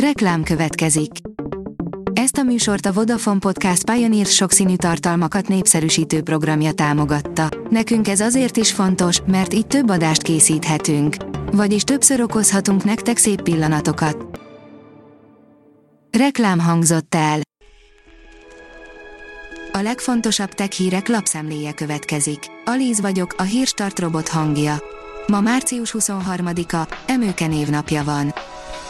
Reklám következik. Ezt a műsort a Vodafone Podcast Pioneer sokszínű tartalmakat népszerűsítő programja támogatta. Nekünk ez azért is fontos, mert így több adást készíthetünk. Vagyis többször okozhatunk nektek szép pillanatokat. Reklám hangzott el. A legfontosabb tech hírek lapszemléje következik. Alíz vagyok, a hírstart robot hangja. Ma március 23-a, Emőke névnapja van.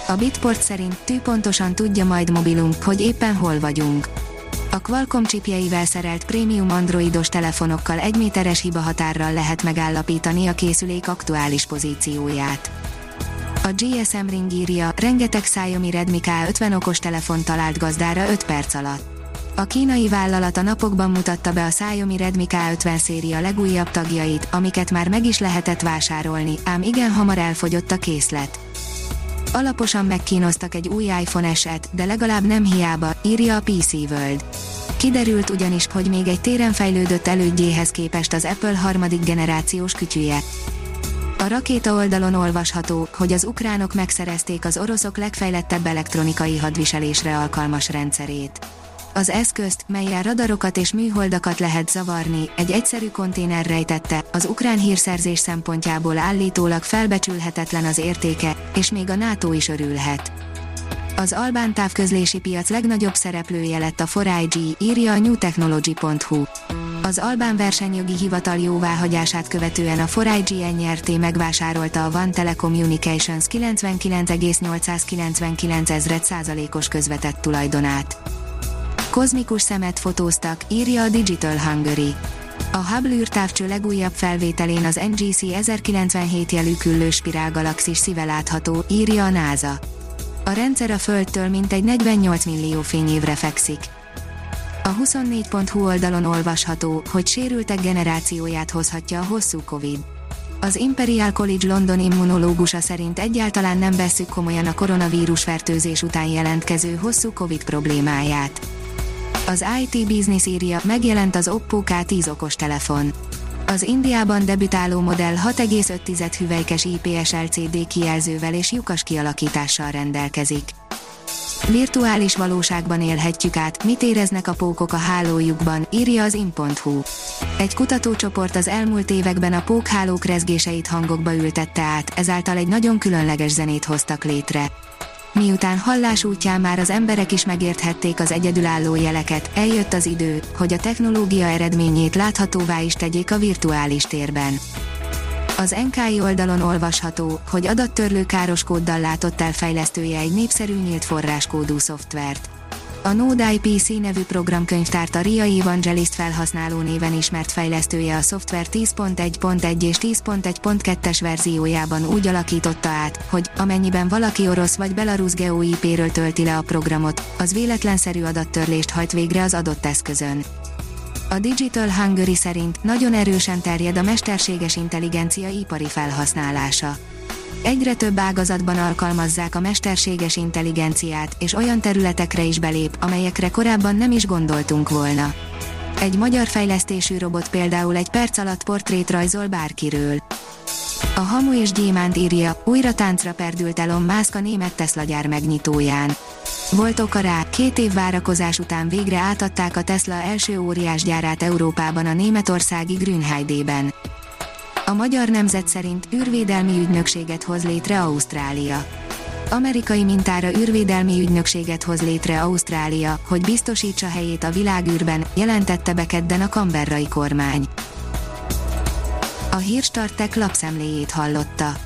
A Bitport szerint tű pontosan tudja majd mobilunk, hogy éppen hol vagyunk. A Qualcomm csipjeivel szerelt prémium androidos telefonokkal egy méteres hibahatárral lehet megállapítani a készülék aktuális pozícióját. A GSM Ring írja, rengeteg Xiaomi Redmi K50 okos telefon talált gazdára 5 perc alatt. A kínai vállalat a napokban mutatta be a Xiaomi Redmi K50 széria legújabb tagjait, amiket már meg is lehetett vásárolni, ám igen hamar elfogyott a készlet. Alaposan megkínoztak egy új iPhone eset, de legalább nem hiába, írja a PC World. Kiderült ugyanis, hogy még egy téren fejlődött elődjéhez képest az Apple harmadik generációs kütyüje. A rakéta oldalon olvasható, hogy az ukránok megszerezték az oroszok legfejlettebb elektronikai hadviselésre alkalmas rendszerét. Az eszközt, melyen radarokat és műholdakat lehet zavarni, egy egyszerű konténer rejtette, az ukrán hírszerzés szempontjából állítólag felbecsülhetetlen az értéke, és még a NATO is örülhet. Az albán távközlési piac legnagyobb szereplője lett a 4IG, írja a newtechnology.hu. Az albán versenyjogi hivatal jóváhagyását követően a 4IG NRT megvásárolta a Van Telecommunications 99,899 ezred százalékos közvetett tulajdonát kozmikus szemet fotóztak, írja a Digital Hungary. A Hubble űrtávcső legújabb felvételén az NGC 1097 jelű küllő spirál galaxis szíve látható, írja a NASA. A rendszer a Földtől mintegy 48 millió fényévre fekszik. A 24.hu oldalon olvasható, hogy sérültek generációját hozhatja a hosszú Covid. Az Imperial College London immunológusa szerint egyáltalán nem veszük komolyan a koronavírus fertőzés után jelentkező hosszú Covid problémáját. Az IT Business írja, megjelent az Oppo K10 okostelefon. Az Indiában debütáló modell 6,5 hüvelykes IPS LCD kijelzővel és lyukas kialakítással rendelkezik. Virtuális valóságban élhetjük át, mit éreznek a pókok a hálójukban, írja az in.hu. Egy kutatócsoport az elmúlt években a pókhálók rezgéseit hangokba ültette át, ezáltal egy nagyon különleges zenét hoztak létre. Miután hallás útján már az emberek is megérthették az egyedülálló jeleket, eljött az idő, hogy a technológia eredményét láthatóvá is tegyék a virtuális térben. Az NKI oldalon olvasható, hogy adattörlő káros kóddal látott el fejlesztője egy népszerű nyílt forráskódú szoftvert. A Node IPC nevű programkönyvtárt a RIA Evangelist felhasználó néven ismert fejlesztője a szoftver 10.1.1 és 10.1.2-es verziójában úgy alakította át, hogy amennyiben valaki orosz vagy belarusz GeoIP-ről tölti le a programot, az véletlenszerű adattörlést hajt végre az adott eszközön. A Digital Hungary szerint nagyon erősen terjed a mesterséges intelligencia ipari felhasználása Egyre több ágazatban alkalmazzák a mesterséges intelligenciát, és olyan területekre is belép, amelyekre korábban nem is gondoltunk volna. Egy magyar fejlesztésű robot például egy perc alatt portrét rajzol bárkiről. A Hamu és Gyémánt írja, újra táncra perdült Elon Musk a német Tesla gyár megnyitóján. Volt oka rá, két év várakozás után végre átadták a Tesla első óriás gyárát Európában a németországi Grünheidében. A magyar nemzet szerint űrvédelmi ügynökséget hoz létre Ausztrália. Amerikai mintára űrvédelmi ügynökséget hoz létre Ausztrália, hogy biztosítsa helyét a világűrben, jelentette be kedden a kamberrai kormány. A hírstartek lapszemléjét hallotta.